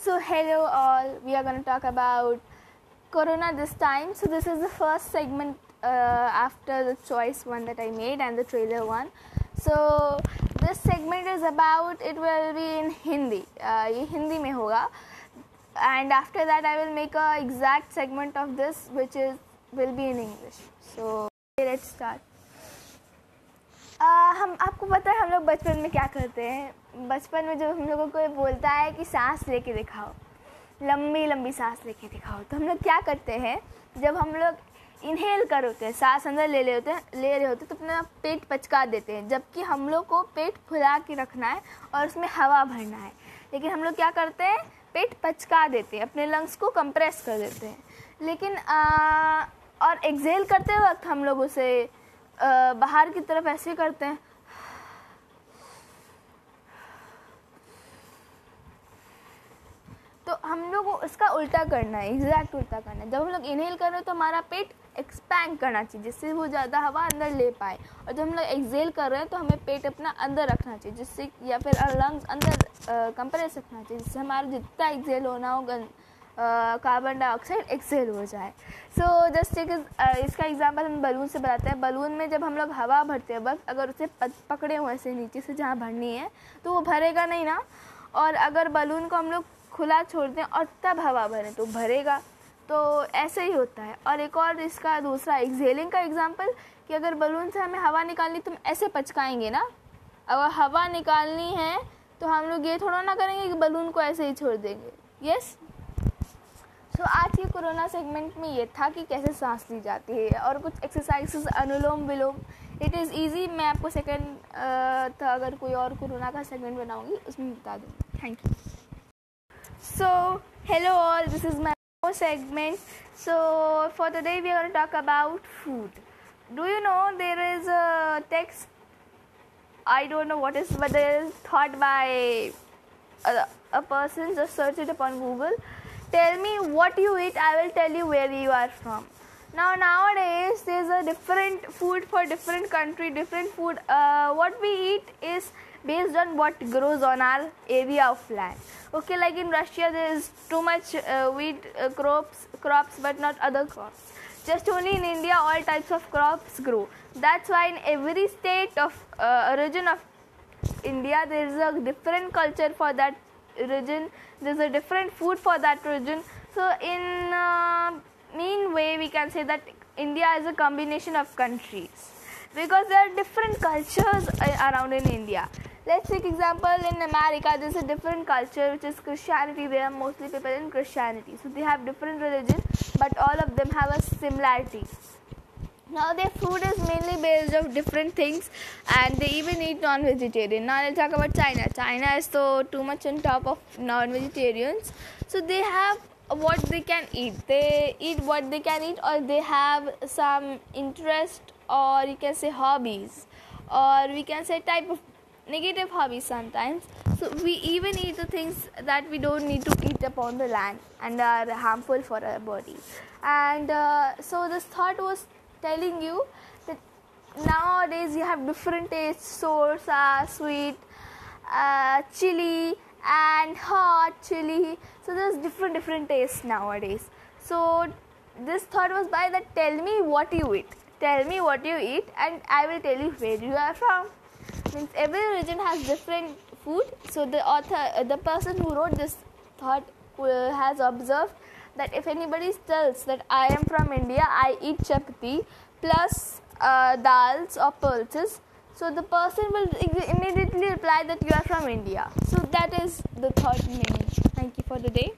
So, hello all. We are going to talk about Corona this time. So, this is the first segment uh, after the choice one that I made and the trailer one. So, this segment is about it will be in Hindi. Uh, ये हिंदी में होगा. And after that, I will make a exact segment of this, which is will be in English. So, let's start. आपको पता है हम लोग बचपन में क्या करते हैं? बचपन में जब हम लोगों को बोलता है कि सांस लेके दिखाओ लंबी लंबी सांस लेके दिखाओ तो हम लोग क्या करते हैं? जब हम लोग इनहेल कर होते हैं सांस अंदर ले ले होते हैं ले रहे होते हैं तो अपना पेट पचका देते हैं जबकि हम लोग को पेट फुला के रखना है और उसमें हवा भरना है। लेकिन हम लोग क्या करते हैं? पेट पचका देते हैं अपने लंग्स को कंप्रेस कर देते हैं। लेकिन आ, और एक्सेल करते वक्त हम लोग उसे आ, बाहर की तरफ़ ऐसे करते हैं तो हम लोग को इसका उल्टा करना है एग्जैक्ट उल्टा करना है। जब हम लोग इनहेल कर रहे हैं तो हमारा पेट एक्सपैंड करना चाहिए, जिससे वो ज़्यादा हवा अंदर ले पाए। और जब हम लोग एक्जेल कर रहे हैं तो हमें पेट अपना अंदर रखना चाहिए, जिससे या फिर लंग्स अंदर कंप्रेस रखना चाहिए, जिससे हमारा जितना एक्जेल होना हो कार्बन डाइऑक्साइड एक्सेल हो जाए। सो जस्ट एक इसका एग्जांपल हम बलून से बताते हैं। बलून में जब हम लोग हवा भरते हैं वक्त अगर उसे पकड़े हुए ऐसे नीचे से जहाँ भरनी है तो वो भरेगा नहीं ना। और अगर बलून को हम लोग खुला छोड़ दें और तब हवा भरें तो भरेगा। तो ऐसे ही होता है। और एक और इसका दूसरा एक्सेलिंग का एग्ज़ाम्पल कि अगर बलून से हमें हवा निकालनी तो हम ऐसे पचकाएँगे ना? अगर हवा निकालनी है तो हम लोग ये थोड़ा ना करेंगे कि बलून को ऐसे ही छोड़ देंगे। यस तो आज के कोरोना सेगमेंट में ये था कि कैसे सांस ली जाती है और कुछ exercises Anulom Vilom. It is easy मैं आपको सेकेंड था, अगर कोई और कोरोना का सेगमेंट बनाऊँगी, उसमें बता दूँगी। Thank you So, hello all, this is my segment. So, for today, we are going to talk about food. Do you know there is a text? I don't know what is, but there is thought by a, a person, just search it upon Google. Tell me what you eat, I will tell you where you are from now nowadays there's a different food for different country different food. Uh, what we eat is based on what grows on our area of land. Okay like in russia there is too much uh, wheat uh, crops crops but not other crops. Just only in india all types of crops grow. That's why in every state of uh, region of india there is a different culture for that region. There's a different food for that region. So in uh, mean way we can say that india is a combination of countries because there are different cultures uh, around in india. Let's take example in america there's a different culture which is christianity. There are mostly people in christianity. So they have different religions but all of them have a similarity. Now their food is mainly based of different things and they even eat non-vegetarian. Now let's talk about china. China is so too much on top of non-vegetarians. So they have what they can eat. They eat what they can eat or they have some interest or you can say hobbies or we can say type of negative hobbies sometimes. So we even eat the things that we don't need to eat upon the land and are harmful for our body. And uh, so this thought was telling you that nowadays you have different tastes sour, sweet, uh, chili, and hot chili. So there's different different tastes nowadays. So this thought was by that tell me what you eat. Tell me what you eat, and I will tell you where you are from. Means every region has different food. So the author, uh, the person who wrote this thought, uh, has observed that if anybody tells that I am from India, I eat chapati plus uh, dals or pulses, so the person will immediately reply that you are from India. So that is the third meaning. Thank you for the day.